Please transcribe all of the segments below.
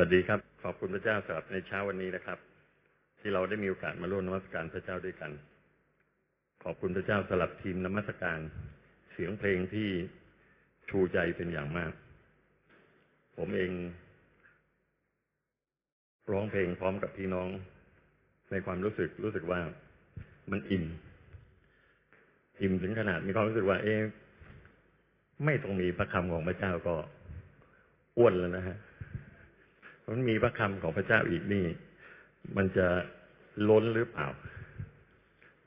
วัสดีครับ ขอบคุณพระเจ้าสำหรับในเช้าวันนี้นะครับ ที่เราได้มีโอกาสมาร่วมนมัสการพระเจ้าด้วยกัน ขอบคุณพระเจ้าสำหรับทีมนมัสการ เสียงเพลงที่ชูใจเป็นอย่างมาก ผมเอง ร้องเพลงพร้อมกับพี่น้อง ในความรู้สึกรู้สึกว่ามันอิ่มอิ่มถึงขนาดมีความรู้สึกว่า เอ๊ะไม่ต้องมีพระคำของพระเจ้าก็อ้วนแล้วนะฮะ มันมีพระคำของพระเจ้าอีกนี่ มันจะล้นหรือเปล่า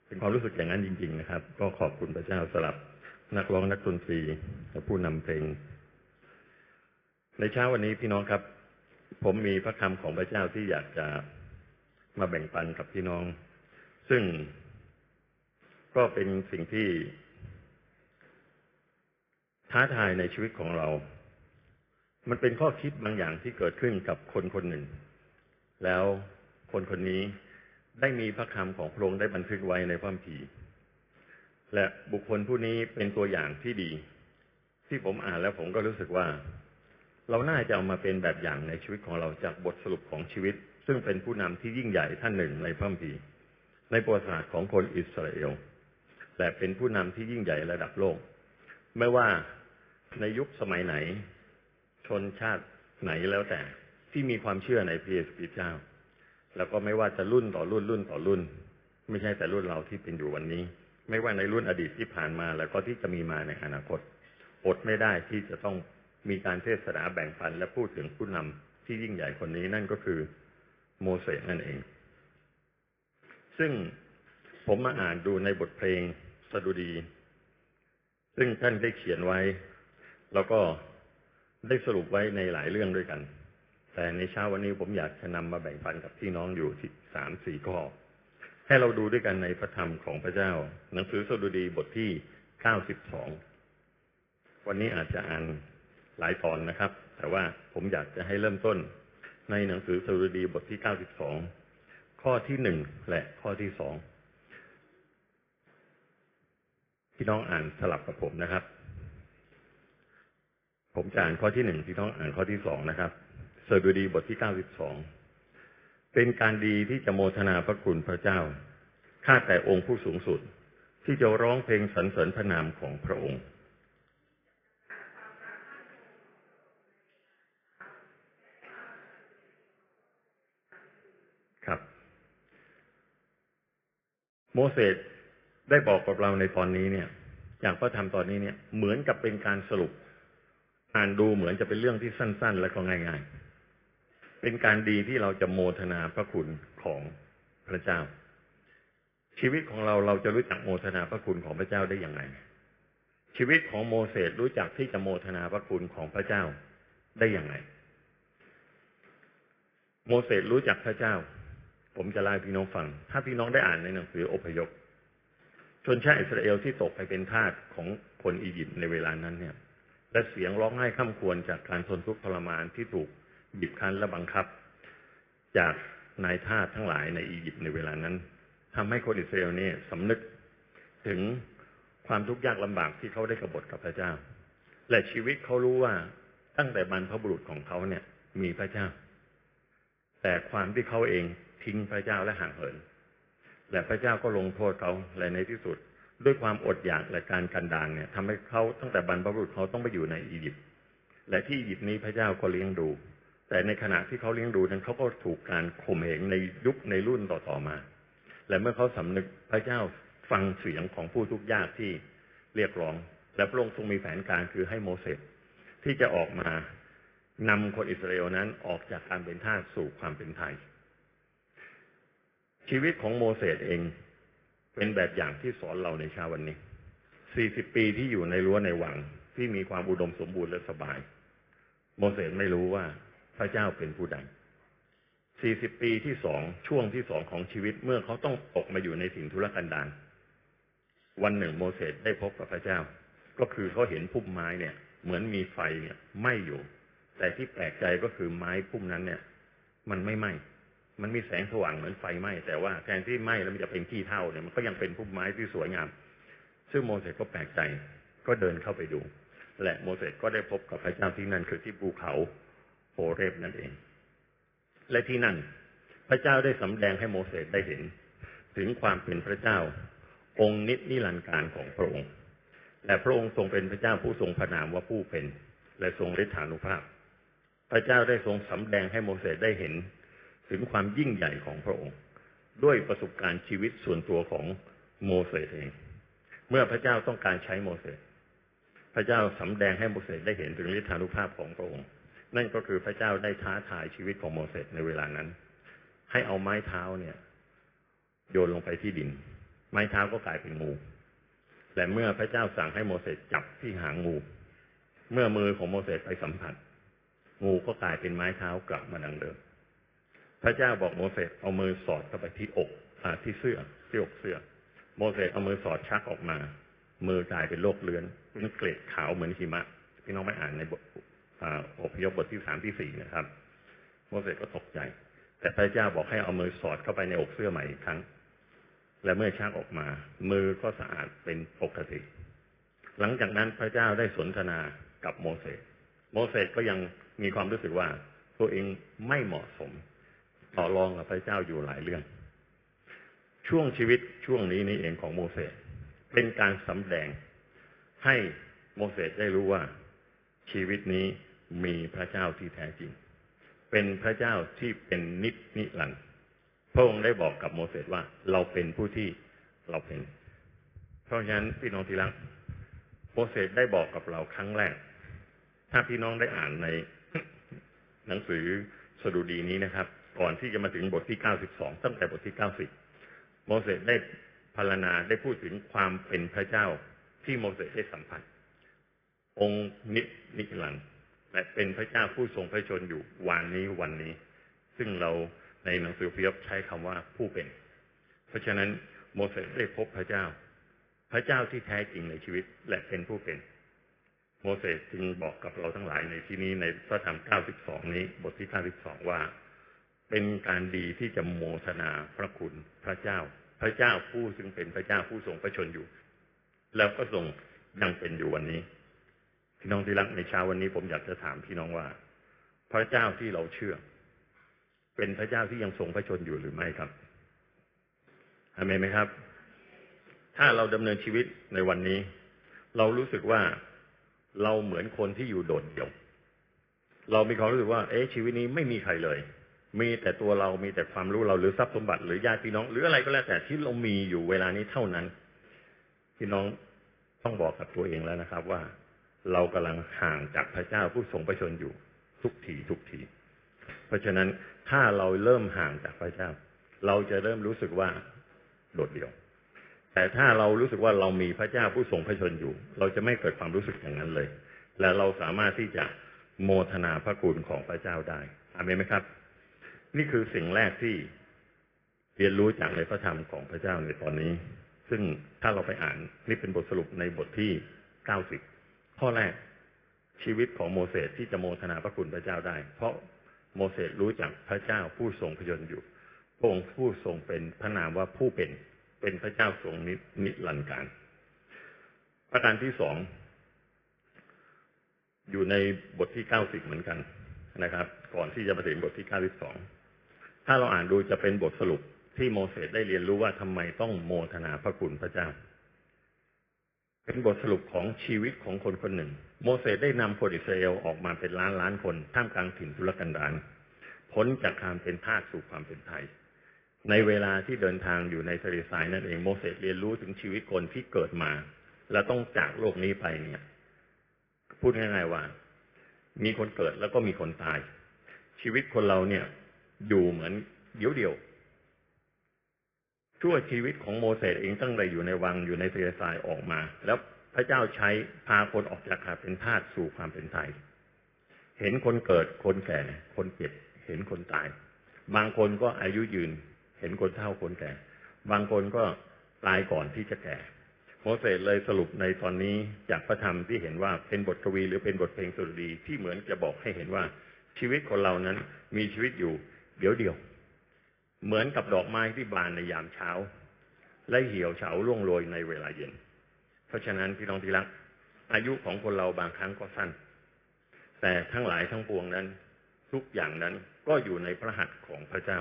เป็นความรู้สึกอย่างนั้นจริง ๆ นะครับ ก็ขอบคุณพระเจ้าสลับนักร้องนักดนตรีและผู้นำเพลง ในเช้าวันนี้พี่น้องครับ ผมมีพระคำของพระเจ้าที่อยากจะมาแบ่งปันกับพี่น้อง ซึ่งก็เป็นสิ่งที่ท้าทายในชีวิตของเรา มันเป็นข้อคิดบางอย่างที่เกิดขึ้นกับคนคนหนึ่ง แล้วคนคนนี้ได้มีพระคำของพระองค์ได้บันทึกไว้ในพระคัมภีร์ และบุคคลผู้นี้เป็นตัวอย่างที่ดี ที่ผมอ่านแล้วผมก็รู้สึกว่า เราน่าจะเอามาเป็นแบบอย่างในชีวิตของเราจากบทสรุปของชีวิต ซึ่งเป็นผู้นำที่ยิ่งใหญ่ท่านหนึ่งในพระคัมภีร์ ในประวัติศาสตร์ของคนอิสราเอลแต่เป็นผู้นำที่ยิ่งใหญ่ระดับโลก ไม่ว่าในยุคสมัยไหน นชาติไหนแล้วแต่ ที่มีความเชื่อในพระเยซูคริสต์เจ้า แล้วก็ไม่ว่าจะรุ่นต่อรุ่นรุ่นต่อรุ่น ไม่ใช่แต่รุ่นเราที่เป็นอยู่วันนี้ ไม่ว่าในรุ่นอดีตที่ผ่านมาแล้วก็ที่จะมีมาในอนาคต อดไม่ได้ที่จะต้องมีการเทศนาแบ่งปันและพูดถึงผู้นำที่ยิ่งใหญ่คนนี้นั่นก็คือโมเสสนั่นเอง ซึ่งผมมาอ่านดูในบทเพลงสดุดี ซึ่งท่านได้เขียนไว้ แล้วก็ ได้สรุปไว้ในหลายเรื่องด้วยกัน แต่ในเช้าวันนี้ผมอยากจะนำมาแบ่งปันกับพี่น้องอยู่ที่สามสี่ข้อ ให้เราดูด้วยกันในพระธรรมของพระเจ้า หนังสือสดุดีบทที่เก้าสิบสองวันนี้อาจจะอ่านหลายตอนนะครับ แต่ว่าผมอยากจะให้เริ่มต้นในหนังสือสดุดีบทที่เก้าสิบสองข้อที่หนึ่งและข้อที่สองพี่น้องอ่านสลับกับผมนะครับ ผมจะอ่านข้อที่หนึ่งที่ต้องอ่านข้อที่สองนะครับสดุดีบทที่เก้าสิบสองเป็นการดีที่จะโมทนาพระคุณพระเจ้า ข้าแต่องค์ผู้สูงสุด ที่จะร้องเพลงสรรเสริญพระนามของพระองค์ครับ โมเสสได้บอกกับเราในตอนนี้เนี่ยจากพระธรรมตอนนี้เนี่ย เหมือนกับเป็นการสรุป อ่านดูเหมือนจะเป็นเรื่องที่สั้น ๆ และก็ง่าย ๆ เป็นการดีที่เราจะโมทนาพระคุณของพระเจ้า ชีวิตของเราเราจะรู้จักโมทนาพระคุณของพระเจ้าได้อย่างไรชีวิตของโมเสสรู้จักที่จะโมทนาพระคุณของพระเจ้าได้อย่างไรโมเสสรู้จักพระเจ้า ผมจะเล่าพี่น้องฟัง ถ้าพี่น้องได้อ่านในหนังสืออพยพชนชาติอิสราเอลที่ตกไปเป็นทาสของคนอียิปต์ในเวลานั้นเนี่ย และเสียงร้องไห้ข้ามควรจากการทนทุกข์ทรมานที่ถูกบีบคั้นและบังคับ จากนายทาสทั้งหลายในอียิปต์ในเวลานั้นทำให้คนอิสราเอลนี่สำนึกถึงความทุกข์ยากลำบากที่เขาได้กบฏกับพระเจ้า และชีวิตเขารู้ว่าตั้งแต่บรรพบุรุษของเขาเนี่ย มีพระเจ้า แต่ความที่เขาเองทิ้งพระเจ้าและห่างเหิน และพระเจ้าก็ลงโทษเขาและในที่สุด ด้วยความอดอยากและการกันดานเนี่ยทำให้เขาตั้งแต่บรรพบุรุษเขาต้องไปอยู่ในอียิปต์และที่อียิปต์นี้พระเจ้าก็เลี้ยงดู แต่ในขณะที่เขาเลี้ยงดูนั้นเขาก็ถูกการข่มเหงในยุคในรุ่นต่อๆมา และเมื่อเขาสำนึกพระเจ้าฟังเสียงของผู้ทุกข์ยากที่เรียกร้อง และพระองค์ทรงมีแผนการคือให้โมเสสที่จะออกมานำคนอิสราเอลนั้นออกจากการเป็นทาสสู่ความเป็นไทย ชีวิตของโมเสสเอง เป็นแบบอย่างที่สอนเราในเช้าวันนี้ 40 ปีที่อยู่ในรั้วในวังที่มีความอุดมสมบูรณ์และสบาย โมเสสไม่รู้ว่าพระเจ้าเป็นผู้ใด 40 ปีที่สองช่วงที่สองของชีวิตเมื่อเขาต้องตกมาอยู่ในถิ่นทุรกันดารวันหนึ่งโมเสสได้พบกับพระเจ้า ก็คือเขาเห็นพุ่มไม้เนี่ย เหมือนมีไฟเนี่ยไหม้อยู่ แต่ที่แปลกใจก็คือไม้พุ่มนั้นเนี่ย มันไม่ไหม้ มันมีแสงสว่างเหมือนไฟไหม้แต่ว่าแทนที่ไหม้แล้วมันจะเป็นขี้เท่าเนี่ยมันก็ยังเป็นพุ่มไม้ที่สวยงาม ซึ่งโมเสสก็แปลกใจก็เดินเข้าไปดู และโมเสสก็ได้พบกับพระเจ้าที่นั่นคือที่ภูเขาโฮเรบนั่นเอง และที่นั่น พระเจ้าได้สำแดงให้โมเสสได้เห็น ถึงความเป็นพระเจ้า องค์นิจนิรันดร์การของพระองค์และพระองค์ทรงเป็นพระเจ้าผู้ทรงพระนามว่าผู้เป็น และทรงฤทธานุภาพ พระเจ้าได้ทรงสำแดงให้โมเสสได้เห็น ถึงความยิ่งใหญ่ของพระองค์ ด้วยประสบการณ์ชีวิตส่วนตัวของโมเสสเอง เมื่อพระเจ้าต้องการใช้โมเสสพระเจ้าสำแดงให้โมเสสได้เห็นถึงฤทธานุภาพของพระองค์ นั่นก็คือพระเจ้าได้ท้าทายชีวิตของโมเสสในเวลานั้น ให้เอาไม้เท้าเนี่ย โยนลงไปที่ดิน ไม้เท้าก็กลายเป็นงูและเมื่อพระเจ้าสั่งให้โมเสสจับที่หางงู เมื่อมือของโมเสสไปสัมผัส งูก็กลายเป็นไม้เท้ากลับมาดังเดิม พระเจ้าบอกโมเสสเอามือสอดเข้าไปที่อกอที่เสื้อที่อกเสื้อ โมเสสเอามือสอดชักออกมา มือกลายเป็นโรคเลือนเป็นเกล็ดขาวเหมือนหิมะพี่น้องไปอ่านในบทอพยพบทที่สามที่สี่นะครับ โมเสสก็ตกใจ แต่พระเจ้าบอกให้เอามือสอดเข้าไปในอกเสื้อใหม่อีกครั้ง และเมื่อชักออกมา มือก็สะอาดเป็นปกติ หลังจากนั้นพระเจ้าได้สนทนากับโมเสสโมเสสก็ยังมีความรู้สึกว่า ตัวเองไม่เหมาะสม ต่อรองกับพระเจ้าอยู่หลายเรื่อง ช่วงชีวิตช่วงนี้นี่เองของโมเสสเป็นการสำแดงให้โมเสสได้รู้ว่าชีวิตนี้มีพระเจ้าที่แท้จริง เป็นพระเจ้าที่เป็นนิจนิรันดร์พระองค์ได้บอกกับโมเสสว่าเราเป็นผู้ที่เราเป็น เพราะฉะนั้นพี่น้องที่รักโมเสสได้บอกกับเราครั้งแรก ถ้าพี่น้องได้อ่านในหนังสือสดุดีนี้นะครับ ก่อนที่จะมาถึงบทที่ 92 ตั้งแต่บทที่ 90 โมเสสได้พารณาได้พูดถึงความเป็นพระเจ้าที่โมเสสได้สัมผัส องค์นินิรันธ์และเป็นพระเจ้าผู้ทรงพระชนอยู่วันนี้วันนี้ ซึ่งเราในหนังสือพิยบใช้คำว่าผู้เป็น เพราะฉะนั้นโมเสสได้พบพระเจ้า พระเจ้าที่แท้จริงในชีวิตและเป็นผู้เป็น โมเสสจึงบอกกับเราทั้งหลายในที่นี้ในพระธรรม 92 นี้บทที่ 92 ว่า เป็นการดีที่จะโมทนาพระคุณพระเจ้า พระเจ้าผู้ซึ่งเป็นพระเจ้าผู้ทรงพระชนอยู่ แล้วก็ทรงยังเป็นอยู่วันนี้ พี่น้องที่รักในเช้าวันนี้ผมอยากจะถามพี่น้องว่า พระเจ้าที่เราเชื่อ เป็นพระเจ้าที่ยังทรงพระชนอยู่หรือไม่ครับอเมนไหมครับ ถ้าเราดำเนินชีวิตในวันนี้ เรารู้สึกว่าเราเหมือนคนที่อยู่โดดเดี่ยว เรามีความรู้สึกว่า เอ๊ะชีวิตนี้ไม่มีใครเลย มีแต่ตัวเรามีแต่ความรู้เราหรือทรัพย์สมบัติหรือญาติพี่น้อง หรืออะไรก็แล้วแต่ที่เรามีอยู่เวลานี้เท่านั้น พี่น้องต้องบอกกับตัวเองแล้วนะครับ ว่า เรากำลังห่างจากพระเจ้าผู้ทรงประชนอยู่ทุกทีทุกที เพราะฉะนั้นถ้าเราเริ่มห่างจากพระเจ้า เราจะเริ่มรู้สึกว่าโดดเดี่ยว แต่ถ้าเรารู้สึกว่าเรามีพระเจ้าผู้ทรงพระชนอยู่ เราจะไม่เกิดความรู้สึกอย่างนั้นเลย และเราสามารถที่จะโมทนาพระคุณของพระเจ้าได้อาเมนไหมครับ นี่คือสิ่งแรกที่เรียนรู้จากในพระธรรมของพระเจ้าในตอนนี้ ซึ่งถ้าเราไปอ่านนี่เป็นบทสรุปในบทที่เก้าสิบข้อแรกชีวิตของโมเสสที่จะโมทนาพระคุณพระเจ้าได้ เพราะโมเสสรู้จักพระเจ้าผู้ทรงพระชนอยู่พระองค์ผู้ทรงเป็นพระนามว่าผู้เป็นเป็นพระเจ้าทรงนินิรันดร์การ ประการที่สองอยู่ในบทที่เก้าสิบเหมือนกันนะครับ ก่อนที่จะมาถึงบทที่เก้าสิบสอง ถ้าเราอ่านดูจะเป็นบทสรุปที่โมเสสได้เรียนรู้ว่าทำไมต้องโมทนาพระคุณพระเจ้า เป็นบทสรุปของชีวิตของคนคนหนึ่ง โมเสสได้นำคนอิสราเอลออกมาเป็นล้านล้านคนท่ามกลางถิ่นทุรกันดารพ้นจากความเป็นทาสสู่ความเป็นไทย ในเวลาที่เดินทางอยู่ในทะเลทรายนั่นเองโมเสสเรียนรู้ถึงชีวิตคนที่เกิดมา และต้องจากโลกนี้ไปเนี่ย พูดง่ายๆว่า มีคนเกิดแล้วก็มีคนตาย ชีวิตคนเราเนี่ย อยู่เหมือนเดียวเดียวชั่วชีวิตของโมเสสเองตั้งแต่อยู่ในวังอยู่ในเลทรายออกมา แล้วพระเจ้าใช้พาคนออกจากความเป็นทาสสู่ความเป็นไทย เห็นคนเกิดคนแก่ คนเจ็บเห็นคนตาย บางคนก็อายุยืน เห็นคนเฒ่าคนแก่ บางคนก็ตายก่อนที่จะแก่ โมเสสเลยสรุปในตอนนี้จากพระธรรมที่เห็นว่าเป็นบทกวีหรือเป็นบทเพลงสุดดีที่เหมือนจะบอกให้เห็นว่าชีวิตคนเรานั้นมีชีวิตอยู่ เดี๋ยวเดียว เหมือนกับดอกไม้ที่บานในยามเช้า และเหี่ยวเฉาร่วงโรยในเวลาเย็น เพราะฉะนั้นพี่น้องที่รัก อายุของคนเราบางครั้งก็สั้น แต่ทั้งหลายทั้งปวงนั้น ทุกอย่างนั้นก็อยู่ในพระหัตถ์ของพระเจ้า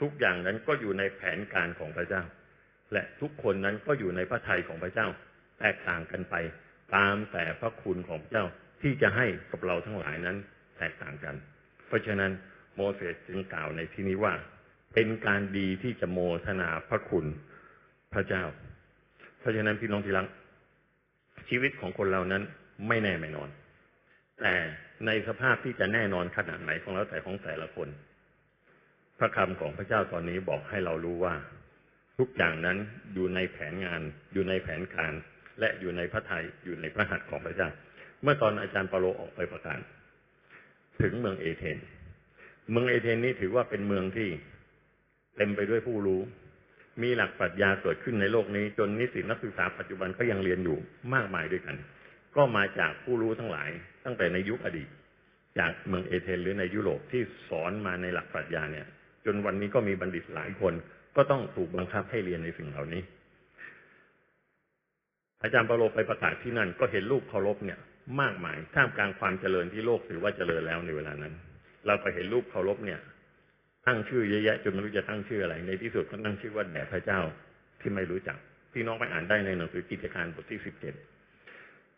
ทุกอย่างนั้นก็อยู่ในแผนการของพระเจ้า และทุกคนนั้นก็อยู่ในพระทัยของพระเจ้า แตกต่างกันไปตามแต่พระคุณของพระเจ้าที่จะให้กับเราทั้งหลายนั้นแตกต่างกัน เพราะฉะนั้น โมเสสจึงกล่าวในที่นี้ว่า เป็นการดีที่จะโมทนาพระคุณพระเจ้า เพราะฉะนั้นพี่น้องที่รักชีวิตของคนเรานั้นไม่แน่ไม่นอน แต่ในสภาพที่จะแน่นอนขนาดไหนของแล้วแต่ของแต่ละคน พระคำของพระเจ้าตอนนี้บอกให้เรารู้ว่า ทุกอย่างนั้นอยู่ในแผนงาน อยู่ในแผนการ และอยู่ในพระทัยอยู่ในพระหัตถ์ของพระเจ้า เมื่อตอนอาจารย์เปาโลออกไปประกาศถึงเมืองเอเธน เมืองเอเธนนี้ถือว่าเป็นเมืองที่เต็มไปด้วยผู้รู้ มีหลักปรัชญาเกิดขึ้นในโลกนี้ จนนิสิตนักศึกษาปัจจุบันก็ยังเรียนอยู่มากมายด้วยกัน ก็มาจากผู้รู้ทั้งหลาย ตั้งแต่ในยุคอดีต จากเมืองเอเธนหรือในยุโรปที่สอนมาในหลักปรัชญาเนี่ย จนวันนี้ก็มีบัณฑิตหลายคน ก็ต้องถูกบังคับให้เรียนในสิ่งเหล่านี้ อาจารย์เปาโลไปประกาศที่นั่นก็เห็นรูปเคารพเนี่ย มากมายท่ามกลางความเจริญที่โลกถือว่าเจริญแล้วในเวลานั้น เราก็เห็นรูปเคารพเนี่ย ตั้งชื่อเยอะแยะจนไม่รู้จะตั้งชื่ออะไร ในที่สุดก็ตั้งชื่อว่าแด่พระเจ้าที่ไม่รู้จักพี่น้องไปอ่านได้ในหนังสือกิจการบทที่สิบเจ็ด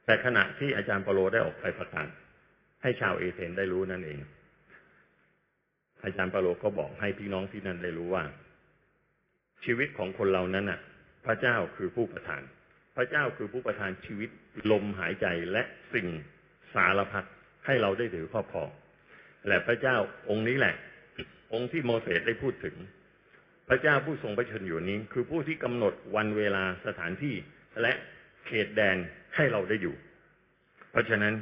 แต่ขณะที่อาจารย์เปาโลได้ออกไปประกาศให้ชาวเอเธนได้รู้นั่นเอง อาจารย์เปาโลก็บอกให้พี่น้องที่นั่นได้รู้ว่า ชีวิตของคนเรานั้นน่ะ พระเจ้าคือผู้ประทาน พระเจ้าคือผู้ประทานชีวิตลมหายใจและสิ่งสารพัดให้เราได้ถือครอบครอง และพระเจ้าองค์นี้แหละ องค์ที่โมเสสได้พูดถึง พระเจ้าผู้ทรงพระชนอยู่นี้ คือผู้ที่กำหนดวันเวลาสถานที่และเขตแดนให้เราได้อยู่ เพราะฉะนั้น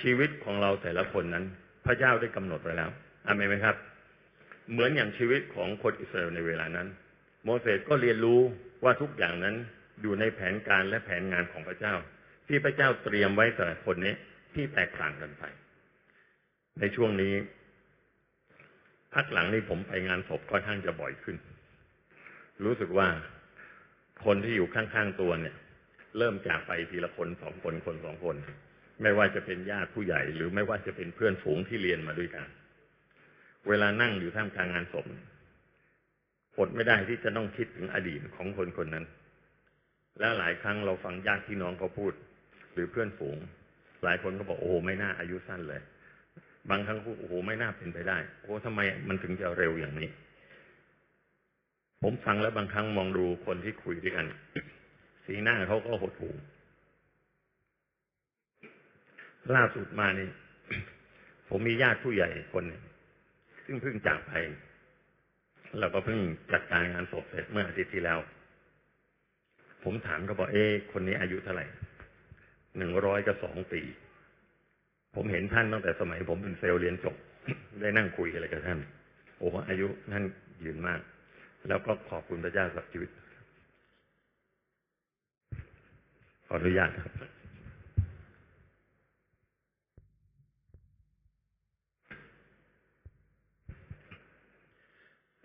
ชีวิตของเราแต่ละคนนั้น พระเจ้าได้กำหนดไว้แล้วอเมนไหมครับ เหมือนอย่างชีวิตของคนอิสราเอลในเวลานั้น โมเสสก็เรียนรู้ว่าทุกอย่างนั้นอยู่ในแผนการและแผนงานของพระเจ้า ที่พระเจ้าเตรียมไว้สำหรับคนนี้ที่แตกต่างกันไป ในช่วงนี้ พักหลังนี้ผมไปงานศพค่อนข้างจะบ่อยขึ้น รู้สึกว่าคนที่อยู่ข้างๆตัวเนี่ย เริ่มจากไปทีละคนสองคนคนสองคน ไม่ว่าจะเป็นญาติผู้ใหญ่ หรือไม่ว่าจะเป็นเพื่อนฝูงที่เรียนมาด้วยกัน เวลานั่งอยู่ท่ามกลางงานศพอดไม่ได้ที่จะต้องคิดถึงอดีตของคนคนนั้น แล้วหลายครั้งเราฟังญาติพี่น้องเขาพูด หรือเพื่อนฝูง หลายคนก็บอกโอ้ไม่น่าอายุสั้นเลย บางครั้งโอ้โหไม่น่าเป็นไปได้ โอ้ทำไมมันถึงจะเร็วอย่างนี้ ผมฟังแล้วบางครั้งมองดูคนที่คุยด้วยกัน สีหน้าเขาก็หดหู่ล่าสุดมานี่ผมมีญาติผู้ใหญ่คนหนึ่งซึ่งเพิ่งจากไปเราก็เพิ่งจัดการงานศพเสร็จเมื่ออาทิตย์ที่แล้ว ผมถามเขาบอกเอ๊คนนี้อายุเท่าไหร่หนึ่งร้อยกับสองปี ผมเห็นท่านตั้งแต่สมัย ผมเป็นเซลล์เรียนจบ ได้นั่งคุยอะไรกับท่าน โอ้อายุท่านยืนมาก แล้วก็ขอบคุณพระเจ้าสักชีวิต ขออนุญาตครับ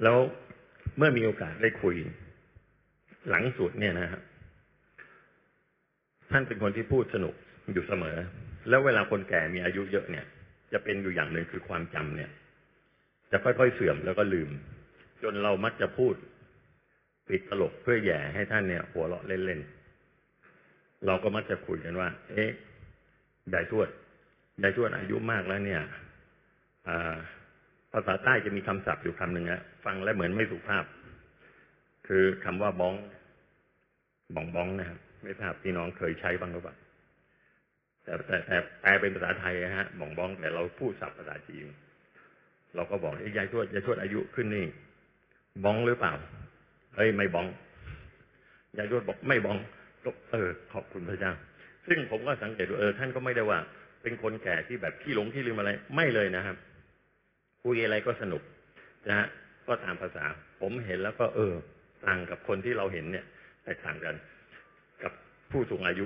แล้วเมื่อมีโอกาสได้คุย หลังสุดเนี่ยนะครับท่านเป็นคนที่พูดสนุกอยู่เสมอ แล้วเวลาคนแก่มีอายุเยอะเนี่ย จะเป็นอยู่อย่างหนึ่งคือความจำเนี่ย จะค่อยๆเสื่อมแล้วก็ลืม จนเรามักจะพูดปิดตลกเพื่อแย่ให้ท่านเนี่ย หัวเราะเล่นๆเราก็มักจะคุยกันว่า เอ๊ะยายทวดยายทวดอายุมากแล้วเนี่ยอภาษาใต้จะมีคำศัพท์อยู่คำหนึ่งอะฟังแล้วเหมือนไม่สุภาพ คือคำว่าบ้องบ้องบ้องนะครับไม่ทราบพี่น้องเคยใช้บ้างหรือเปล่า แต่แต่แต่แปลเป็นภาษาไทยนะฮะบ้องบ้อง แต่เราพูดศัพท์ภาษาจีน เราก็บอกยายทวดยายทวดอายุขึ้นนี่บ้องหรือเปล่าเอ้ยไม่บ้องยายทวดบอกไม่บ้องก็เออ ขอบคุณพระเจ้า ซึ่งผมก็สังเกตว่าเออท่านก็ไม่ได้ว่า เป็นคนแก่ที่แบบขี้หลงขี้ลืมอะไร ไม่เลยนะครับคุยอะไรก็สนุกนะฮะก็ตามภาษา ผมเห็นแล้วก็เออต่างกับคนที่เราเห็นเนี่ยแตกต่างกัน กับผู้สูงอายุ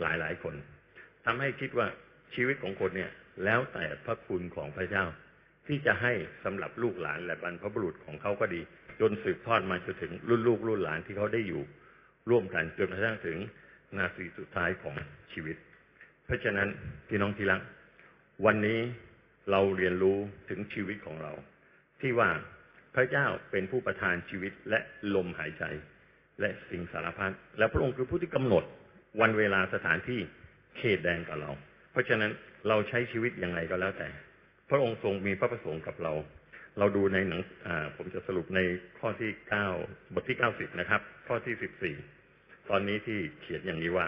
หลายหลายคน ทำให้คิดว่าชีวิตของคนเนี่ย แล้วแต่พระคุณของพระเจ้า ที่จะให้สำหรับลูกหลานและบรรพบุรุษของเขาก็ดี จนสืบทอดมาจนถึงรุ่นลูกรุ่นหลานที่เขาได้อยู่ ร่วมกันจนกระทั่งถึงนาทีสุดท้ายของชีวิต เพราะฉะนั้นพี่น้องที่รักวันนี้เราเรียนรู้ถึงชีวิตของเรา ที่ว่าพระเจ้าเป็นผู้ประทานชีวิตและลมหายใจ และสิ่งสารพัดและพระองค์คือผู้ที่กำหนดวันเวลาสถานที่ เขตแดนกับเรา เพราะฉะนั้นเราใช้ชีวิตยังไงก็แล้วแต่ พระองค์ทรงมีพระประสงค์กับเรา เราดูในหนังผมจะสรุปในข้อที่เก้าบทที่เก้าสิบนะครับ ข้อที่สิบสี่ตอนนี้ที่เขียนอย่างนี้ว่า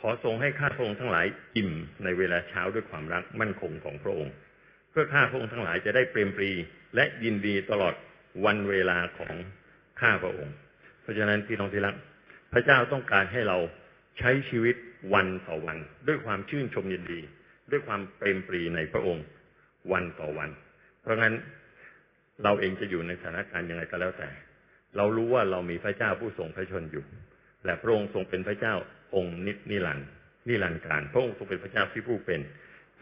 ขอทรงให้ข้าพระองค์ทั้งหลายอิ่มในเวลาเช้าด้วยความรักมั่นคงของพระองค์ เพื่อข้าพระองค์ทั้งหลายจะได้เปรมปรีและยินดีตลอดวันเวลาของข้าพระองค์ เพราะฉะนั้นพี่น้องที่รัก พระเจ้าต้องการให้เราใช้ชีวิต วันต่อวัน ด้วยความชื่นชมยินดี ด้วยความเปรมปรีในพระองค์ วันต่อวัน เพราะงั้นเราเองจะอยู่ในสถานการณ์ยังไงก็แล้วแต่ เรารู้ว่าเรามีพระเจ้าผู้ทรงพระชนอยู่ และพระองค์ทรงเป็นพระเจ้าองค์นิจนิรันดร์นิรันดร์การ พระองค์ทรงเป็นพระเจ้าที่ผู้เป็น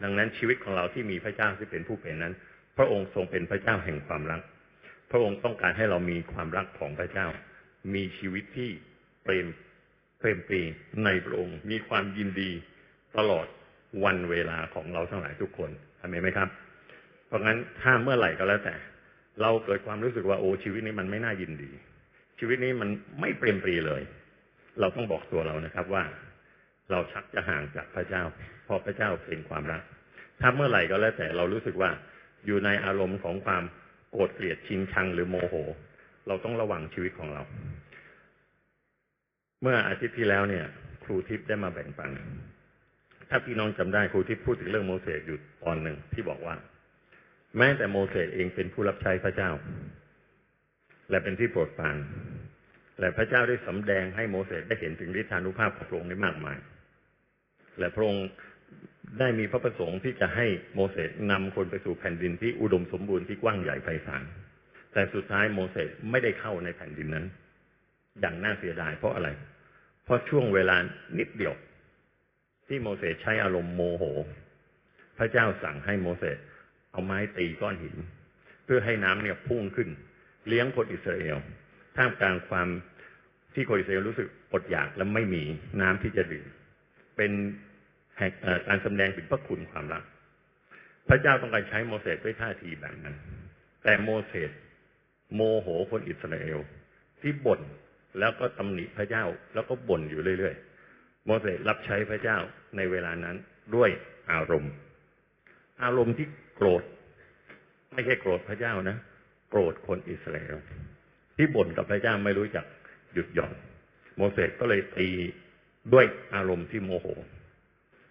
ดังนั้นชีวิตของเราที่มีพระเจ้าที่เป็นผู้เป็นนั้น พระองค์ทรงเป็นพระเจ้าแห่งความรัก พระองค์ต้องการให้เรามีความรักของพระเจ้า มีชีวิตที่เปรม เปรมปรีในพระองค์มีความยินดีตลอดวันเวลาของเราทั้งหลายทุกคนทำไหมครับ เพราะงั้นถ้าเมื่อไหร่ก็แล้วแต่ เราเกิดความรู้สึกว่าโอ้ชีวิตนี้มันไม่น่ายินดี ชีวิตนี้มันไม่เปรมปรีเลย เราต้องบอกตัวเรานะครับว่า เราชักจะห่างจากพระเจ้าเพราะพระเจ้าเป็นความรัก ถ้าเมื่อไหร่ก็แล้วแต่เรารู้สึกว่าอยู่ในอารมณ์ของความโกรธเกลียดชิงชังหรือโมโห เราต้องระวังชีวิตของเรา เมื่ออาทิตย์ที่แล้วเนี่ย ครูทิพย์ได้มาแบ่งปัน ถ้าพี่น้องจำได้ครูทิพย์พูดถึงเรื่องโมเสสอยู่ตอนหนึ่งที่บอกว่า แม้แต่โมเสสเองเป็นผู้รับใช้พระเจ้า และเป็นที่โปรดปรานและพระเจ้าได้สำแดงให้โมเสสได้เห็นถึงฤทธานุภาพของพระองค์ได้มากมาย และพระองค์ได้มีพระประสงค์ที่จะให้โมเสสนำคนไปสู่แผ่นดินที่อุดมสมบูรณ์ที่กว้างใหญ่ไพศาล แต่สุดท้ายโมเสสไม่ได้เข้าในแผ่นดินนั้น อย่างน่าเสียดายเพราะอะไร เพราะช่วงเวลานิดเดียว ที่โมเสสใช้อารมณ์โมโห พระเจ้าสั่งให้โมเสสเอาไม้ตีก้อนหิน เพื่อให้น้ำเนี่ยพุ่งขึ้น เลี้ยงคนอิสราเอลท่ามกลางความที่คนอิสราเอลรู้สึกอดอยากและไม่มีน้ำที่จะดื่มเป็นการแสดงถึงพระคุณความรัก พระเจ้าต้องการใช้โมเสสด้วยท่าทีแบบนั้น แต่โมเสสโมโหคนอิสราเอลที่บ่น แล้วก็ตำหนิพระเจ้า แล้วก็บ่นอยู่เรื่อยๆ โมเสสรับใช้พระเจ้าในเวลานั้นด้วยอารมณ์ อารมณ์ที่โกรธ ไม่ใช่โกรธพระเจ้านะ โกรธคนอิสราเอลที่บ่นกับพระเจ้าไม่รู้จักหยุดหย่อน โมเสสก็เลยตีด้วยอารมณ์ที่โมโห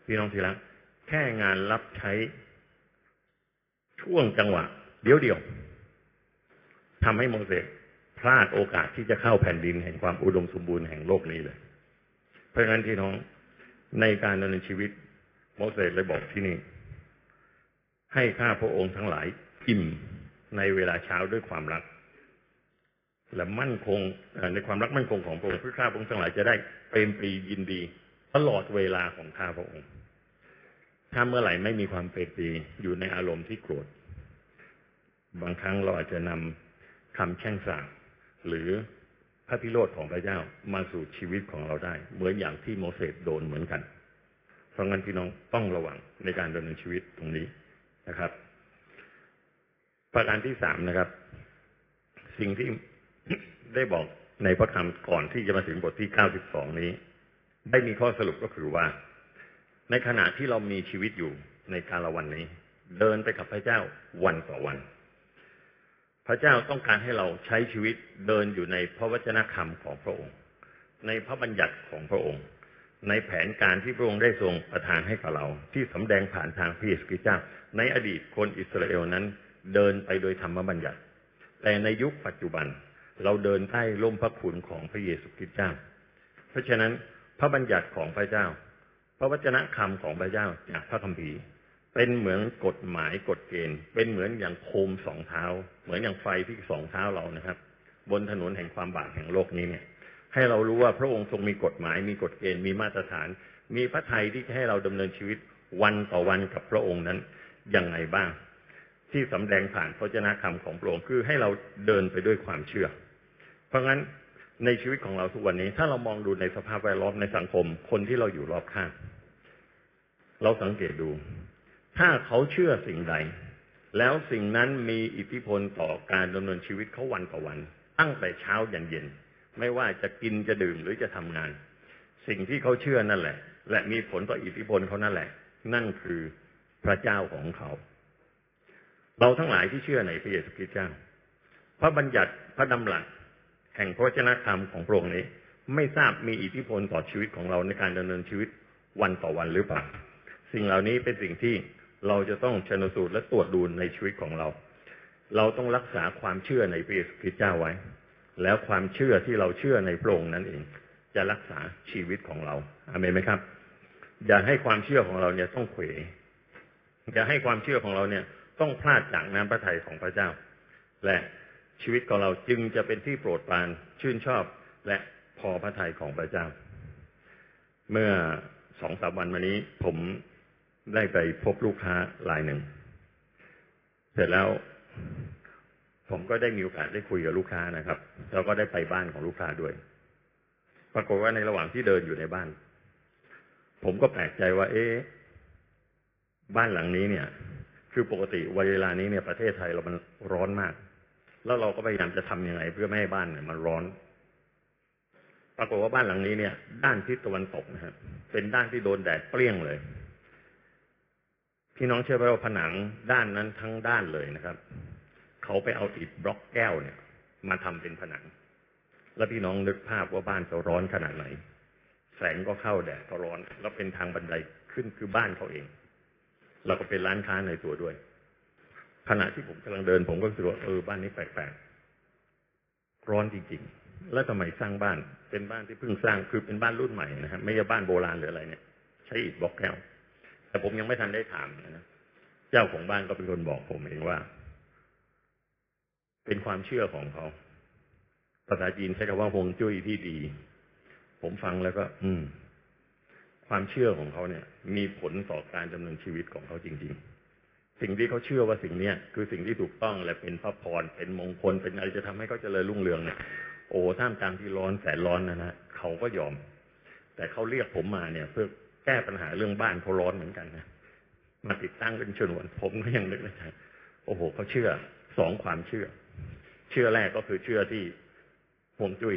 พี่น้องทีละแค่งานรับใช้ ช่วงจังหวะ เดียวเดียวทำให้โมเสส พลาดโอกาสที่จะเข้าแผ่นดินแห่งความอุดมสมบูรณ์แห่งโลกนี้เลย เพราะฉะนั้นพี่น้องในการดำเนินชีวิตโมเสสเลยบอกที่นี่ ให้ข้าพระองค์ทั้งหลายอิ่มในเวลาเช้าด้วยความรัก และมั่นคงในความรักมั่นคงของพระองค์เพื่อข้าพระองค์ทั้งหลายจะได้เปรมปรียินดี ตลอดเวลาของข้าพระองค์ ถ้าเมื่อไหร่ไม่มีความเปรมปรีอยู่ในอารมณ์ที่โกรธ บางครั้งเราอาจจะนำคำแช่งสาบ หรือพระพิโรธของพระเจ้ามาสู่ชีวิตของเราได้ เหมือนอย่างที่โมเสสโดนเหมือนกัน เพราะงั้นพี่น้องต้องระวังในการดำเนินชีวิตตรงนี้นะครับ ประการที่สามนะครับ สิ่งที่ได้บอกในพระคำก่อนที่จะมาถึงบทที่เก้าสิบสองนี้ ได้มีข้อสรุปก็คือว่า ในขณะที่เรามีชีวิตอยู่ในกาลวันนี้ เดินไปกับพระเจ้าวันต่อวัน พระเจ้าต้องการให้เราใช้ชีวิตเดินอยู่ในพระวจนะคำของพระองค์ ในพระบัญญัติของพระองค์ ในแผนการที่พระองค์ได้ทรงประทานให้กับเรา ที่สำแดงผ่านทางพระเยซูคริสต์เจ้า ในอดีตคนอิสราเอลนั้น เดินไปโดยธรรมบัญญัติ แต่ในยุคปัจจุบันเราเดินใต้ร่มพระคุณของพระเยซูคริสต์เจ้า เพราะฉะนั้นพระบัญญัติของพระเจ้า พระวจนะคำของพระเจ้าจากพระคัมภีร์ เป็นเหมือนกฎหมายกฎเกณฑ์ เป็นเหมือนอย่างโคมสองเท้า เหมือนอย่างไฟที่สองเท้าเรานะครับ บนถนนแห่งความบาปแห่งโลกนี้เนี่ย ให้เรารู้ว่าพระองค์ทรงมีกฎหมาย มีกฎเกณฑ์มีมาตรฐาน มีพระทัยที่จะให้เราดำเนินชีวิตวันต่อวันกับพระองค์นั้นยังไงบ้าง ที่สำแดงผ่านพระเจ้าคำของพระองค์คือให้เราเดินไปด้วยความเชื่อ เพราะงั้นในชีวิตของเราทุกวันนี้ ถ้าเรามองดูในสภาพแวดล้อมในสังคมคนที่เราอยู่รอบข้าง เราสังเกตดู ถ้าเขาเชื่อสิ่งใด แล้วสิ่งนั้นมีอิทธิพลต่อการดำเนินชีวิตเขาวันต่อวัน ตั้งแต่เช้ายันเย็น ไม่ว่าจะกินจะดื่มหรือจะทำงาน สิ่งที่เขาเชื่อนั่นแหละ และมีผลต่ออิทธิพลเขานั่นแหละ นั่นคือพระเจ้าของเขา เราทั้งหลายที่เชื่อในพระเยซูคริสต์เจ้า พระบัญญัติพระดำรัสแห่งพระวจนะธรรมของพระองค์นี้ ไม่ทราบมีอิทธิพลต่อชีวิตของเราในการดำเนินชีวิตวันต่อวันหรือเปล่า สิ่งเหล่านี้เป็นสิ่งที่ เราจะต้องชนสูตรและตรวจดูในชีวิตของเรา เราต้องรักษาความเชื่อในพระเยซูคริสต์เจ้าไว้ แล้วความเชื่อที่เราเชื่อในพระองค์นั้นเอง จะรักษาชีวิตของเราอเมนไหมครับ อย่าให้ความเชื่อของเราเนี่ยต้องเขวอย่าให้ความเชื่อของเราเนี่ยต้องพลาดจากน้ำพระทัยของพระเจ้า และชีวิตของเราจึงจะเป็นที่โปรดปรานชื่นชอบและพอพระทัยของพระเจ้า เมื่อสองสามวันมานี้ผม ได้ไปพบลูกค้ารายหนึ่ง เสร็จแล้ว ผมก็ได้มีโอกาสได้คุยกับลูกค้านะครับ แล้วก็ได้ไปบ้านของลูกค้าด้วย ปรากฏว่าในระหว่างที่เดินอยู่ในบ้าน ผมก็แปลกใจว่า เอ๊ะบ้านหลังนี้เนี่ย คือปกติเวลานี้เนี่ยประเทศไทยเรามันร้อนมาก แล้วเราก็พยายามจะทำยังไง เพื่อไม่ให้บ้านเนี่ยมันร้อน ปรากฏว่าบ้านหลังนี้เนี่ย ด้านทิศตะวันตกนะครับเป็นด้านที่โดนแดดเปรี้ยงเลย พี่น้องเชื่อไหมว่าผนังด้านนั้นทั้งด้านเลยนะครับ เขาไปเอาอิฐบล็อกแก้วเนี่ย มาทำเป็นผนัง แล้วพี่น้องนึกภาพว่าบ้านจะร้อนขนาดไหน แสงก็เข้าแดดก็ร้อน แล้วเป็นทางบันไดขึ้นคือบ้านเขาเองเราก็เป็นร้านค้าในตัวด้วย ขณะที่ผมกำลังเดิน ผมก็รู้สึกว่าเออบ้านนี้แปลกๆร้อนจริงๆ แล้วทำไมสร้างบ้าน เป็นบ้านที่เพิ่งสร้างคือเป็นบ้านรุ่นใหม่นะครับไม่ใช่บ้านโบราณหรืออะไรเนี่ย ใช้อิฐบล็อกแก้ว แต่ผมยังไม่ทันได้ถามนะเจ้าของบ้านก็เป็นคนบอกผมเองว่า เป็นความเชื่อของเขาภาษาจีนใช้คำว่าฮวงจุ้ยที่ดี ผมฟังแล้วก็ อืม ความเชื่อของเขาเนี่ย มีผลต่อการดำเนินชีวิตของเขาจริง ๆ สิ่งที่เขาเชื่อว่าสิ่งเนี้ยคือสิ่งที่ถูกต้องและเป็นพระพรเป็นมงคลเป็นอะไรจะทำให้เขาเจริญรุ่งเรืองเนี่ยโอ้ท่ามกลางที่ร้อนแสนร้อนนะนะเขาก็ยอม แต่เขาเรียกผมมาเนี่ย เพื่อ แก้ปัญหาเรื่องบ้านเขาร้อนเหมือนกันนะมาติดตั้งเป็นชนวนผมก็ยังนึกในใจโอ้โหเขาเชื่อสองความเชื่อ เชื่อแรกก็คือเชื่อที่ห่วงจุย้ย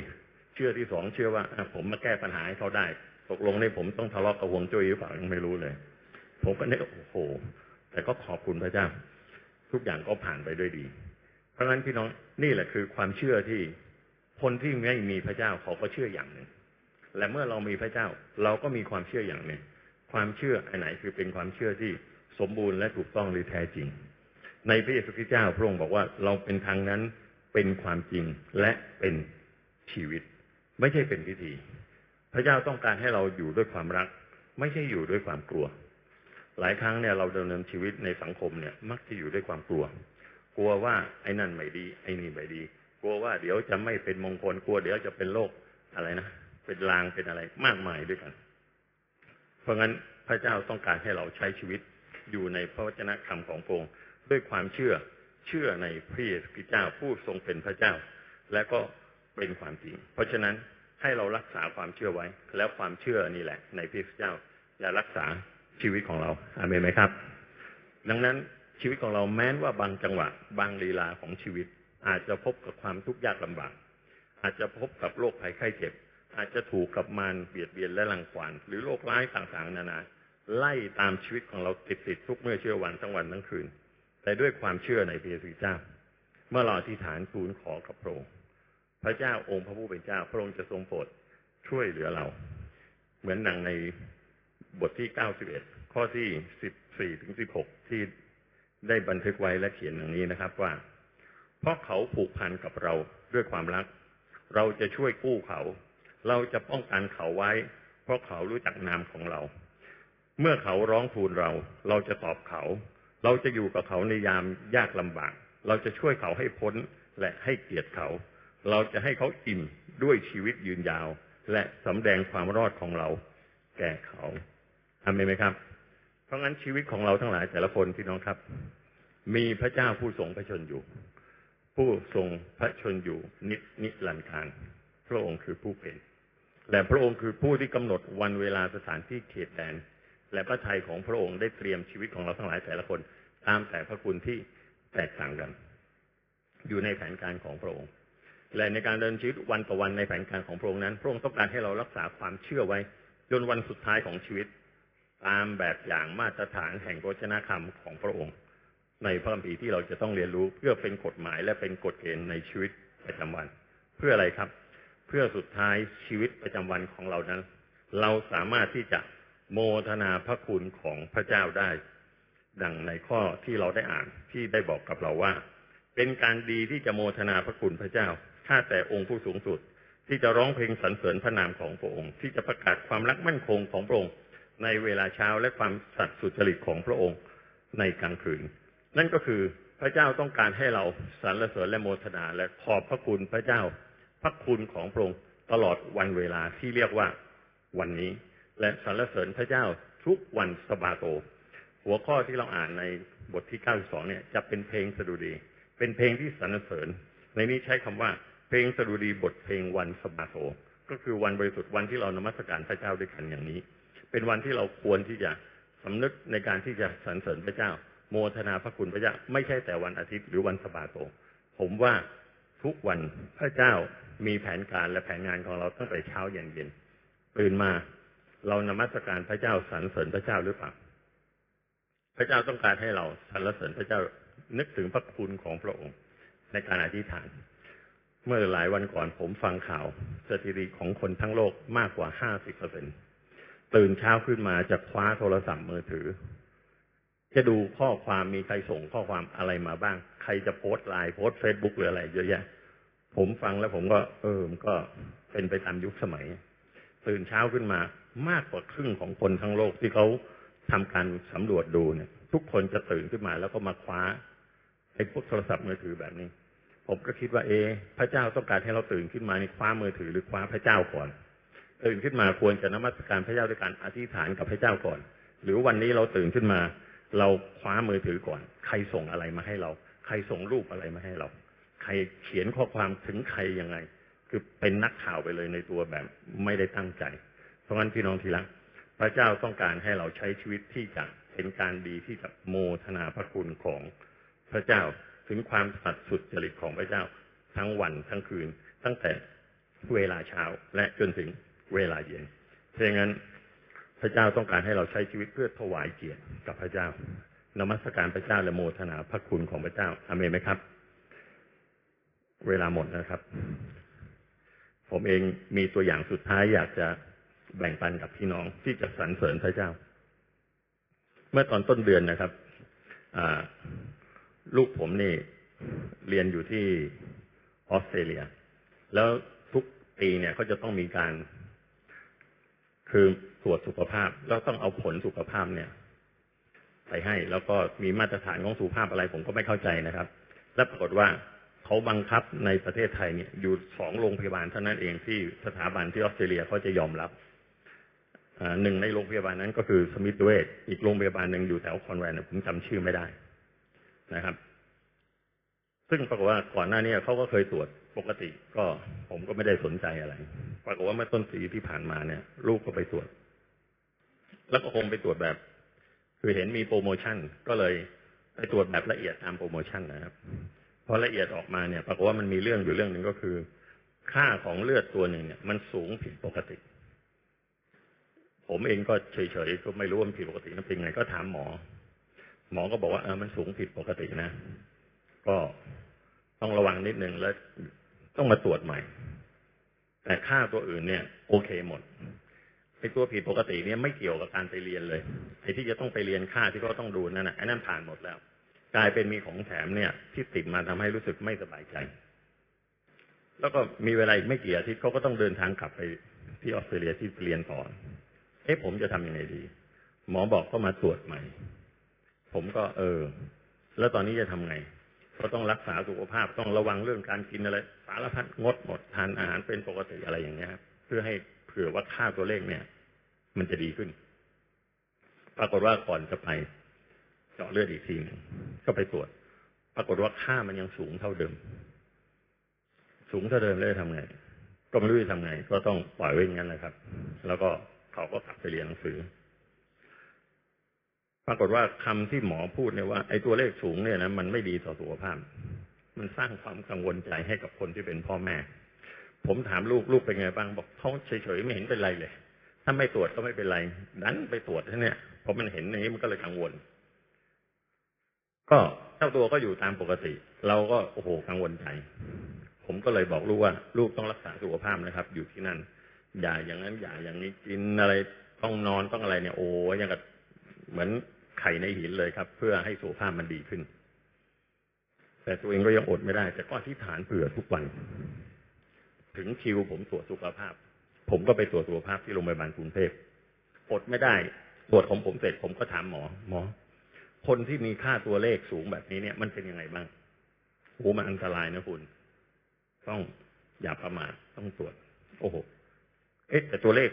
เชื่อที่สองเชื่อว่าผมมาแก้ปัญหาให้เขาได้ตกลงในผมต้องทะเลาะกับห่วงจุ้ยหรือเปล่ายังไม่รู้เลย ผมก็นึกโอ้โห แต่ก็ขอบคุณพระเจ้า ทุกอย่างก็ผ่านไปด้วยดี เพราะฉะนั้นพี่น้องนี่แหละคือความเชื่อที่คนที่ไม่มีพระเจ้าเขาก็เชื่ออย่างหนึ่ง และเมื่อเรามีพระเจ้า เราก็มีความเชื่ออย่างหนึ่งความเชื่ออันไหนคือเป็นความเชื่อที่สมบูรณ์และถูกต้องหรือแท้จริง ในพระเยซูคริสต์เจ้าพระองค์บอกว่าเราเป็นทางนั้นเป็นความจริงและเป็นชีวิต ไม่ใช่เป็นพิธี พระเจ้าต้องการให้เราอยู่ด้วยความรัก ไม่ใช่อยู่ด้วยความกลัว หลายครั้งเนี่ยเราดำเนินชีวิตในสังคมเนี่ย มักจะอยู่ด้วยความกลัว กลัวว่าไอ้นั่นไม่ดี ไอ้นี่ไม่ดี กลัวว่าเดี๋ยวจะไม่เป็นมงคลกลัว เดี๋ยวจะเป็นโรคอะไรนะ เป็นลางเป็นอะไรมากมายด้วยกัน เพราะงั้นพระเจ้าต้องการให้เราใช้ชีวิตอยู่ในพระวจนะคำของพระองค์ด้วยความเชื่อเชื่อในพระเยซูคริสต์เจ้าผู้ทรงเป็นพระเจ้า และก็เป็นความจริง เพราะฉะนั้นให้เรารักษาความเชื่อไว้ แล้วความเชื่อนี่แหละ ในพระเจ้าจะรักษาชีวิตของเราอาเมนไหมครับ ดังนั้นชีวิตของเราแม้นว่าบางจังหวะ บางลีลาของชีวิต อาจจะพบกับความทุกข์ยากลำบาก อาจจะพบกับโรคภัยไข้เจ็บ อาจจะถูกกับมารเบียดเบียนและรังควานหรือโรคร้ายต่างๆ นานา ไล่ตามชีวิตของเราติดๆทุกเมื่อเชื่อวันทั้งวันทั้งคืน แต่ด้วยความเชื่อในพระเยซูเจ้า เมื่อเราอธิษฐานทูลขอกับพระองค์พระเจ้าองค์พระผู้เป็นเจ้า พระองค์จะทรงโปรดช่วยเหลือเรา เหมือนหนังในบทที่ 91 ข้อที่ 14 ถึง 16 ที่ได้บันทึกไว้และเขียนอย่างนี้นะครับว่า เพราะเขาผูกพันกับเราด้วยความรัก เราจะช่วยกู้เขา เราจะป้องกันเขาไว้ เพราะเขารู้จักนามของเรา เมื่อเขาร้องทูลเรา เราจะตอบเขา เราจะอยู่กับเขาในยามยากลำบาก เราจะช่วยเขาให้พ้นและให้เกียรติเขา เราจะให้เขาอิ่มด้วยชีวิตยืนยาว และสำแดงความรอดของเรา แก่เขาทำไหมครับ เพราะงั้นชีวิตของเราทั้งหลายแต่ละคนพี่น้องครับ มีพระเจ้าผู้ทรงพระชนอยู่ ผู้ทรงพระชนอยู่นินิรันดร์การพระองค์คือผู้เป็น และพระองค์คือผู้ที่กำหนดวันเวลาสถานที่เขตแดน และพระทัยของพระองค์ได้เตรียมชีวิตของเราทั้งหลายแต่ละคน ตามแต่พระคุณที่แตกต่างกัน อยู่ในแผนการของพระองค์ และในการเดินชีวิตวันต่อวันในแผนการของพระองค์นั้น พระองค์ต้องการให้เรารักษาความเชื่อไว้จนวันสุดท้ายของชีวิต ตามแบบอย่างมาตรฐานแห่งโภชนาคำของพระองค์ ในพระคัมภีร์ที่เราจะต้องเรียนรู้เพื่อเป็นกฎหมายและเป็นกฎเกณฑ์ในชีวิตประจำวัน เพื่ออะไรครับ เพื่อสุดท้ายชีวิตประจำวันของเรานั้น เราสามารถที่จะโมทนาพระคุณของพระเจ้าได้ ดังในข้อที่เราได้อ่านที่ได้บอกกับเราว่า เป็นการดีที่จะโมทนาพระคุณพระเจ้าข้าแต่องค์ผู้สูงสุด ที่จะร้องเพลงสรรเสริญพระนามของพระองค์ ที่จะประกาศความรักมั่นคงของพระองค์ ในเวลาเช้าและความสัตย์สุจริตของพระองค์ในกลางคืน นั่นก็คือพระเจ้าต้องการให้เราสรรเสริญและโมทนาและขอบพระคุณพระเจ้า พระคุณของพระองค์ตลอดวันเวลาที่เรียกว่าวันนี้ และสรรเสริญพระเจ้าทุกวันสบาโต หัวข้อที่เราอ่านในบทที่ 92 เนี่ย จะเป็นเพลงสดุดี เป็นเพลงที่สรรเสริญ ในนี้ใช้คำว่า เพลงสดุดีบทเพลงวันสบาโต ก็คือวันบริสุทธิ์วันที่เรานมัสการพระเจ้าด้วยกันอย่างนี้ เป็นวันที่เราควรที่จะสำนึกในการที่จะสรรเสริญพระเจ้า โมทนาพระคุณพระเจ้า ไม่ใช่แต่วันอาทิตย์หรือวันสบาโต ผมว่า ทุกวันพระเจ้ามีแผนการและแผนงานของเราตั้งแต่เช้าเย็นเย็นตื่นมาเรานมัสการพระเจ้าสรรเสริญพระเจ้าหรือเปล่าพระเจ้าต้องการให้เราสรรเสริญพระเจ้านึกถึงพระคุณของพระองค์ ในการอธิษฐาน เมื่อหลายวันก่อนผมฟังข่าวสถิติของคนทั้งโลกมากกว่าห้าสิบเปอร์เซ็นตื่นเช้าขึ้นมาจะคว้าโทรศัพท์มือถือ จะดูข้อความมีใครส่งข้อความอะไรมาบ้าง ใครจะโพสต์ไลน์โพสต์เฟซบุ๊กหรืออะไรเยอะแยะ ผมฟังแล้วผมก็ เออมันก็เป็นไปตามยุคสมัย ตื่นเช้าขึ้นมามากกว่าครึ่งของคนทั้งโลกที่เขาทำการสำรวจดูเนี่ย ทุกคนจะตื่นขึ้นมาแล้วก็มาคว้าไอ้พวกโทรศัพท์มือถือแบบนี้ ผมก็คิดว่าเอ พระเจ้าต้องการให้เราตื่นขึ้นมาในคว้ามือถือหรือคว้าพระเจ้าก่อน ตื่นขึ้นมาควรจะนมัสการพระเจ้าด้วยการอธิษฐานกับพระเจ้าก่อน หรือวันนี้เราตื่นขึ้นมา เราคว้ามือถือก่อน ใครส่งอะไรมาให้เรา ใครส่งรูปอะไรมาให้เรา ใครเขียนข้อความถึงใครยังไง คือเป็นนักข่าวไปเลยในตัวแบบไม่ได้ตั้งใจ เพราะงั้นพี่น้องทีละพระเจ้าต้องการให้เราใช้ชีวิตที่จะเป็นการดีที่จะโมทนาพระคุณของพระเจ้าถึงความสัตย์สุดจริตของพระเจ้าทั้งวันทั้งคืน ตั้งแต่เวลาเช้าและจนถึงเวลาเย็นเพราะงั้นพระเจ้าต้องการให้เราใช้ชีวิตเพื่อถวายเกียรติกับพระเจ้านมัสการพระเจ้าและโมทนาพระคุณของพระเจ้าอเมนไหมครับ เวลาหมดนะครับ ผมเองมีตัวอย่างสุดท้ายอยากจะแบ่งปันกับพี่น้องที่จะสรรเสริญพระเจ้า เมื่อตอนต้นเดือนนะครับลูกผมนี่เรียนอยู่ที่ออสเตรเลีย แล้วทุกปีเนี่ยเขาจะต้องมีการ คือตรวจสุขภาพ แล้วต้องเอาผลสุขภาพเนี่ย ไปให้ แล้วก็มีมาตรฐานของสุขภาพอะไร ผมก็ไม่เข้าใจนะครับ และปรากฏว่า เขาบังคับในประเทศไทยเนี่ยอยู่สองโรงพยาบาลเท่านั้นเองที่สถาบันที่ออสเตรเลียเขาจะยอมรับหนึ่งในโรงพยาบาลนั้นก็คือสมิธเวชอีกโรงพยาบาลหนึ่งอยู่แถวคอนแวนผมจำชื่อไม่ได้นะครับ ซึ่งปรากฏว่าก่อนหน้านี้เขาก็เคยตรวจปกติก็ผมก็ไม่ได้สนใจอะไร ปรากฏว่าเมื่อต้นปีที่ผ่านมาเนี่ย ลูกก็ไปตรวจ แล้วก็คงไปตรวจแบบ คือเห็นมีโปรโมชั่นก็เลยไปตรวจแบบละเอียดตามโปรโมชั่นนะครับ พอละเอียดออกมาเนี่ยปรากฏว่ามันมีเรื่องอยู่เรื่องหนึ่งก็คือ ค่าของเลือดตัวหนึ่งเนี่ย มันสูงผิดปกติ ผมเองก็เฉยๆก็ไม่รู้ว่ามันผิดปกตินั่นเป็นไงก็ถามหมอ หมอก็บอกว่าเออมันสูงผิดปกตินะ ก็ต้องระวังนิดนึงแล้วต้องมาตรวจใหม่ แต่ค่าตัวอื่นเนี่ย โอเคหมดไอ้ตัวผิดปกติเนี่ยไม่เกี่ยวกับการไปเรียนเลยไอ้ที่จะต้องไปเรียนค่าที่เขาต้องดูนั่นนะไอ้นั่นผ่านหมดแล้ว กลายเป็นมีของแถมเนี่ย ที่ติดมาทำให้รู้สึกไม่สบายใจ แล้วก็มีเวลาอีกไม่กี่อาทิตย์เขาก็ต้องเดินทางกลับไปที่ออสเตรเลียที่เรียนต่อเอ๊ะผมจะทำยังไงดี หมอบอกก็มาตรวจใหม่ ผมก็เออ แล้วตอนนี้จะทำไงก็ต้องรักษาสุขภาพต้องระวังเรื่องการกินอะไร สารพัดงดหมดทานอาหารเป็นปกติอะไรอย่างเงี้ยครับเพื่อให้เผื่อว่าค่าตัวเลขเนี่ย มันจะดีขึ้น ปรากฏว่าก่อนจะไป เจาะเลือดอีกทีนึงก็ไปตรวจ ปรากฏว่าค่ามันยังสูงเท่าเดิม สูงเท่าเดิมเลยทำไง ก็ไม่รู้จะทำไง ก็ต้องปล่อยไว้อย่างนั้นแหละครับ แล้วก็เขาก็กลับไปเรียนหนังสือ ปรากฏว่าคำที่หมอพูดเนี่ยว่าไอ้ตัวเลขสูงเนี่ยนะมันไม่ดีต่อสุขภาพ มันสร้างความกังวลใจให้กับคนที่เป็นพ่อแม่ ผมถามลูกลูกเป็นไงบ้างบอกเขาเฉยๆไม่เห็นเป็นไรเลยถ้าไม่ตรวจก็ไม่เป็นไรดันไปตรวจท่เนี่ยพอมันเห็นอย่างนี้มันก็เลยกังวล ก็เจ้าตัวก็อยู่ตามปกติ เราก็โอ้โหกังวลใจ ผมก็เลยบอกลูกว่า ลูกต้องรักษาสุขภาพนะครับ อยู่ที่นั่น อย่าอย่างนั้นอย่าอย่างนี้กินอะไรต้องนอนต้องอะไรเนี่ยโอ้ยังกับเหมือนไข่ในหินเลยครับ เพื่อให้สุขภาพมันดีขึ้น แต่ตัวเองก็ยังอดไม่ได้ แต่ก็อธิษฐานเผื่อทุกวัน ถึงคิวผมตรวจสุขภาพ ผมก็ไปตรวจสุขภาพที่โรงพยาบาลกรุงเทพอดไม่ได้ตรวจของผมเสร็จผมก็ถามหมอ หมอ คนที่มีค่าตัวเลขสูงแบบนี้เนี่ย มันเป็นยังไงบ้างโอ้มันอันตรายนะคุณ ต้องอย่าประมาทต้องตรวจ โอ้โห เอ๊ะ แต่ตัวเลข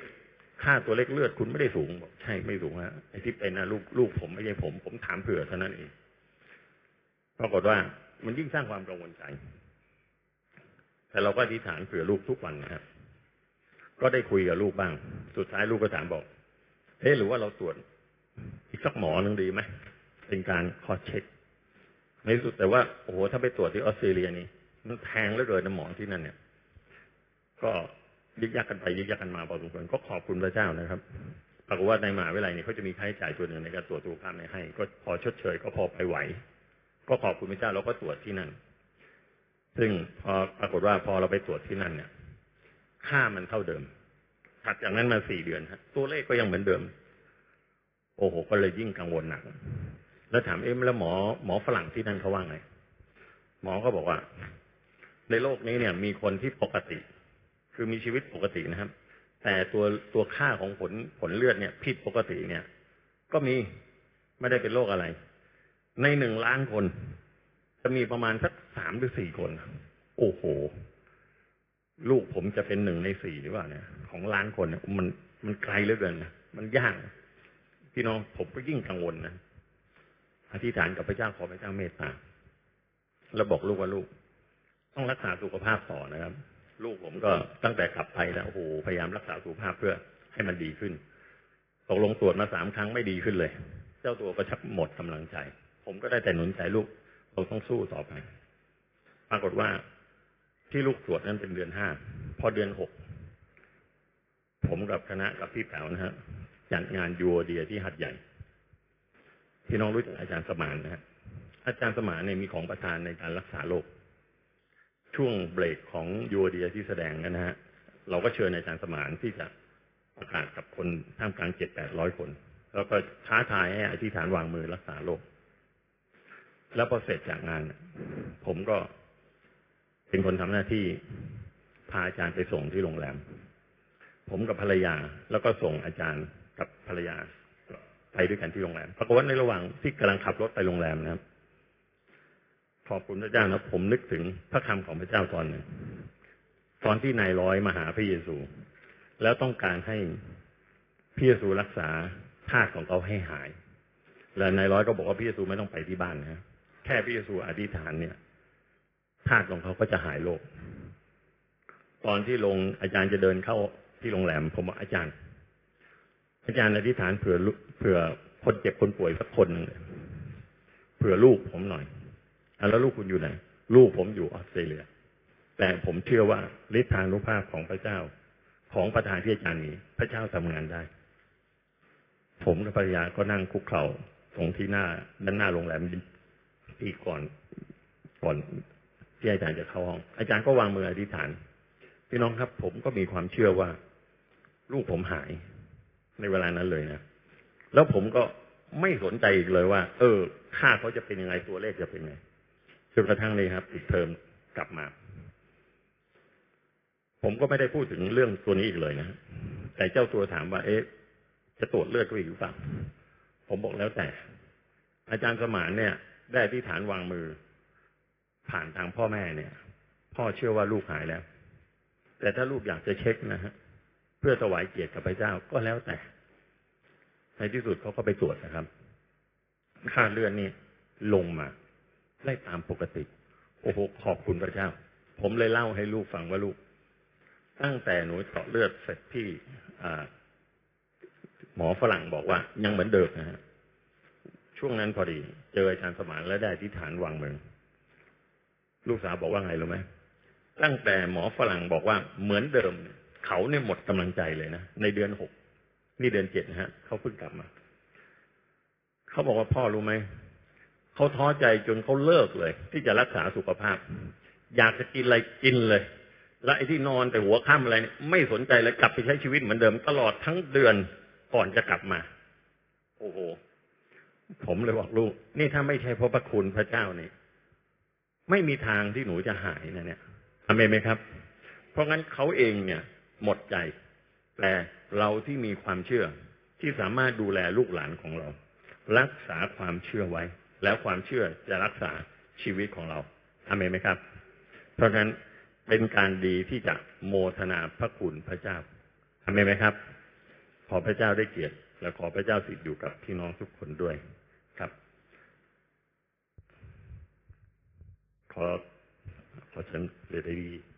ค่าตัวเลขเลือดคุณไม่ได้สูงบอกใช่ไม่สูงฮะไอ้ที่เป็นนะลูกลูกผมไม่ใช่ผม ผมถามเผื่อเท่านั้นเองปรากฏว่ามันยิ่งสร้างความกังวลใจแต่เราก็อธิษฐานเผื่อลูกทุกวันนะครับ ก็ได้คุยกับลูกบ้าง สุดท้ายลูกก็ถามบอกเอ๊ะหรือว่าเราตรวจอีกสักหมอหนึ่งดีไหม เป็นการคอเช็ค ในสุดแต่ว่าโอ้โหถ้าไปตรวจที่ออสเตรเลียนี่มันแพงเหลือเกินนะหมอที่นั่นเนี่ย ก็ยึกยักกันไปยึกยักกันมาพอสมควรก็ขอบคุณพระเจ้านะครับปรากฏว่าในมหาวิทยาลัยเนี่ยเขาจะมีค่าใช้จ่ายตัวหนึ่งในการตรวจสุขภาพให้ ก็พอชดเชยก็พอไปไหว ก็ขอบคุณพระเจ้าเราก็ตรวจที่นั่น ซึ่งพอปรากฏว่าพอเราไปตรวจที่นั่นเนี่ย ค่ามันเท่าเดิมถัดจากนั้นมาสี่เดือนฮะตัวเลขก็ยังเหมือนเดิม โอ้โห ก็เลยยิ่งกังวลหนัก แล้วถามเอ๊ะแล้วหมอหมอฝรั่งที่นั่นเขาว่าไง หมอก็บอกว่า ในโลกนี้เนี่ย มีคนที่ปกติ คือมีชีวิตปกตินะครับ แต่ตัวตัวค่าของผลผลเลือดเนี่ยผิดปกติเนี่ย ก็มีไม่ได้เป็นโรคอะไร ในหนึ่งล้านคน จะมีประมาณสักสามหรือสี่คน โอ้โห ลูกผมจะเป็นหนึ่งในสี่หรือเปล่าเนี่ย ของล้านคนเนี่ยมันมันไกลเหลือเกินนะมันยากพี่น้องผมก็ยิ่งกังวลนะ อธิษฐานกับพระเจ้าขอพระเจ้าเมตตาแล้วบอกลูกว่าลูก ต้องรักษาสุขภาพต่อนะครับ ลูกผมก็ตั้งแต่กลับไปแล้วโอ้โหพยายามรักษาสุขภาพเพื่อให้มันดีขึ้นตกลงตรวจมาสามครั้งไม่ดีขึ้นเลย เจ้าตัวก็ชักหมดกำลังใจ ผมก็ได้แต่หนุนใจลูกเราต้องสู้ต่อไปปรากฏว่าที่ลูกตรวจนั้นเป็นเดือนห้าพอเดือนหกผมกับคณะกับพี่แป๋วนะฮะจัดงานยูโอเดียที่หัดใหญ่ พี่น้องรู้จักอาจารย์สมานนะฮะอาจารย์สมานเนี่ยมีของประทานในการรักษาโรคช่วงเบรกของยูโอเดียที่แสดงกันนะฮะเราก็เชิญอาจารย์สมานที่จะประกาศกับคนท่ามกลางเจ็ดแปดร้อยคน แล้วก็ท้าทายให้อธิษฐานวางมือรักษาโรคแล้วพอเสร็จจากงาน ผมก็เป็นคนทำหน้าที่พาอาจารย์ไปส่งที่โรงแรม ผมกับภรรยาแล้วก็ส่งอาจารย์กับภรรยา ไปด้วยกันที่โรงแรมปรากฏว่าในระหว่างที่กำลังขับรถไปโรงแรมนะครับขอบคุณพระเจ้านะผมนึกถึงพระคำของพระเจ้าตอนหนึ่งตอนที่นายร้อยมาหาพระเยซู แล้วต้องการให้พระเยซูรักษาทาสของเขาให้หาย แล้วนายร้อยก็บอกว่าพระเยซูไม่ต้องไปที่บ้านนะแค่พระเยซูอธิษฐานเนี่ยทาสของเขาก็จะหายโรคตอนที่ลงอาจารย์จะเดินเข้าที่โรงแรม ผมบอกอาจารย์ อาจารย์อธิษฐานเผื่อเผื่อคนเจ็บคนป่วยสักคนหนึ่งเผื่อลูกผมหน่อยอแล้วลูกคุณอยู่ไหน ลูกผมอยู่ออสเตรเลีย แต่ผมเชื่อว่าฤทธานุภาพของพระเจ้า ของประธานที่อาจารย์นี้ พระเจ้าทำงานได้ ผมกับภรรยาก็นั่งคุกเข่าตรงที่หน้าด้านหน้าโรงแรมปีก่อนก่อนที่อาจารย์จะเข้าห้อง อาจารย์ก็วางมืออธิษฐานพี่น้องครับ ผมก็มีความเชื่อว่า ลูกผมหาย ในเวลานั้นเลยนะ แล้วผมก็ไม่สนใจอีกเลยว่า เออ ค่าเขาจะเป็นยังไงตัวเลขจะเป็นยังไงจนกระทั่งนี้ครับปิดเทอมกลับมา ผมก็ไม่ได้พูดถึงเรื่องตัวนี้อีกเลยนะแต่เจ้าตัวถามว่า เอ๊ะ จะตรวจเลือดก็อีกหรือเปล่าผมบอกแล้วแต่ อาจารย์สมานเนี่ย ได้ที่ฐานวางมือ ผ่านทางพ่อแม่เนี่ย พ่อเชื่อว่าลูกหายแล้ว แต่ถ้าลูกอยากจะเช็คนะฮะเพื่อถวายเกียรติกับพระเจ้าก็แล้วแต่ ในที่สุดเขาก็ไปตรวจนะครับ ค่าเลือดนี่ลงมา ได้ตามปกติ โอ้โห ขอบคุณพระเจ้า ผมเลยเล่าให้ลูกฟังว่าลูก ตั้งแต่หนูเจาะเลือดเสร็จที่หมอฝรั่งบอกว่า ยังเหมือนเดิมนะฮะช่วงนั้นพอดี เจออาจารย์สมานและได้ที่ฐานวางเมือง ลูกสาวบอกว่าไงรู้ไหมตั้งแต่หมอฝรั่งบอกว่าเหมือนเดิม เขาเนี่ยหมดกำลังใจเลยนะ ในเดือนหก นี่เดือนเจ็ดนะฮะเขาเพิ่งกลับมาเขาบอกว่าพ่อรู้ไหมเขาท้อใจจนเขาเลิกเลย ที่จะรักษาสุขภาพ อยากจะกินอะไรกินเลย และไอ้ที่นอนแต่หัวค่ำอะไรเนี่ยไม่สนใจเลยกลับไปใช้ชีวิตเหมือนเดิมตลอดทั้งเดือนก่อนจะกลับมา โอ้โหผมเลยบอกลูก นี่ถ้าไม่ใช่เพราะพระคุณพระเจ้านี่ไม่มีทางที่หนูจะหายนะเนี่ยอเมนไหมครับ เพราะงั้นเขาเองเนี่ย หมดใจ แต่เราที่มีความเชื่อที่สามารถดูแลลูกหลานของเรา รักษาความเชื่อไว้ แล้วความเชื่อจะรักษาชีวิตของเราอเมนไหมครับ เพราะงั้นเป็นการดีที่จะโมทนาพระคุณพระเจ้าอเมนไหมครับ ขอพระเจ้าได้เกียรติ และขอพระเจ้าสิทธิ์อยู่กับพี่น้องทุกคนด้วยครับ ขอขอเชิญเรดี